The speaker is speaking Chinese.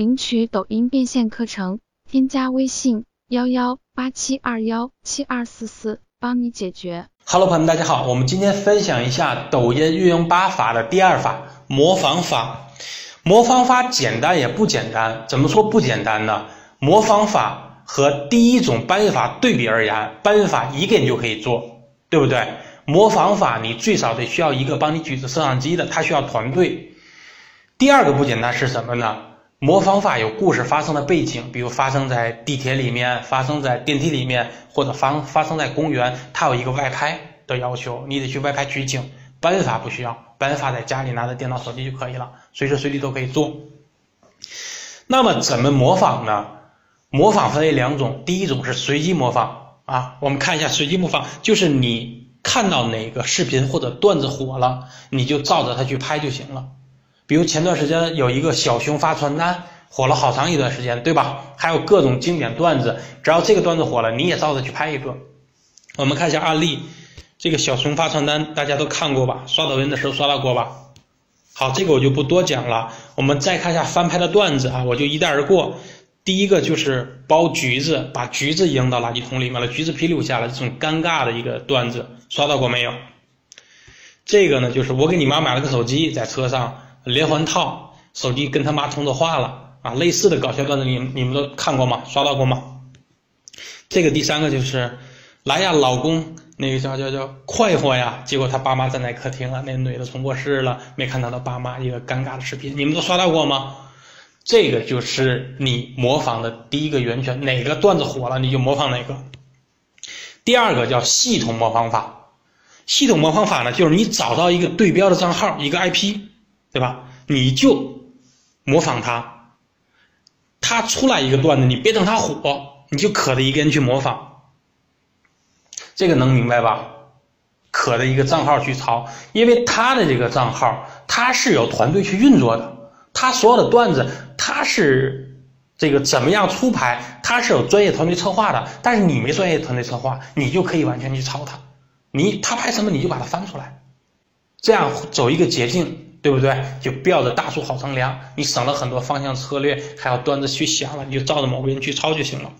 领取抖音变现课程，添加微信幺幺八七二幺七二四四，帮你解决。Hello，朋友们，大家好，我们今天分享一下抖音运营八法的第二法模仿法。模仿法简单也不简单，怎么说不简单呢？模仿法和第一种搬运法对比而言，搬运法一个人就可以做，对不对？模仿法你最少得需要一个帮你举着摄像机的，它需要团队。第二个不简单是什么呢？模仿法有故事发生的背景，比如发生在地铁里面，发生在电梯里面，或者发发生在公园，它有一个外拍的要求，你得去外拍取景。搬运法不需要，搬运法在家里拿着电脑、手机就可以了，随时随地都可以做。那么怎么模仿呢？模仿分为两种，第一种是随机模仿啊，我们看一下随机模仿，就是你看到哪个视频或者段子火了，你就照着它去拍就行了。比如前段时间有一个小熊发传单，火了好长一段时间，对吧？还有各种经典段子，只要这个段子火了，你也照着去拍一个。我们看一下案例，这个小熊发传单大家都看过吧？刷抖音的时候刷到过吧？好，这个我就不多讲了。我们再看一下翻拍的段子啊，我就一带而过。第一个就是剥橘子，把橘子扔到垃圾桶里面了，橘子皮留下来，这种尴尬的一个段子，刷到过没有？这个呢，就是我给你妈买了个手机，在车上。连环套，手机跟他妈通着话了啊！类似的搞笑段子，你你们都看过吗？刷到过吗？这个第三个就是，来呀，老公，那个叫叫叫快活呀！结果他爸妈站在客厅了，那女的从卧室了，没看到他爸妈，一个尴尬的视频，你们都刷到过吗？这个就是你模仿的第一个源泉，哪个段子火了你就模仿哪个。第二个叫系统模仿法，系统模仿法呢，就是你找到一个对标的账号，一个 IP。对吧？你就模仿他，他出来一个段子，你别等他火，你就可着一个人去模仿，这个能明白吧？可着一个账号去抄，因为他的这个账号，他是有团队去运作的，他所有的段子，他是这个怎么样出牌，他是有专业团队策划的，但是你没专业团队策划，你就可以完全去抄他，你他拍什么你就把它翻出来，这样走一个捷径。对不对？就标着大树好乘凉，你省了很多方向策略，还要端着去想了，你就照着某个人去抄就行了。